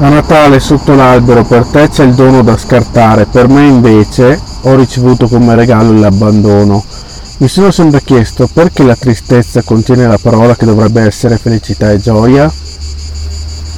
A Natale sotto l'albero per te c'è il dono da scartare, per me invece ho ricevuto come regalo l'abbandono. Mi sono sempre chiesto perché la tristezza contiene la parola che dovrebbe essere felicità e gioia?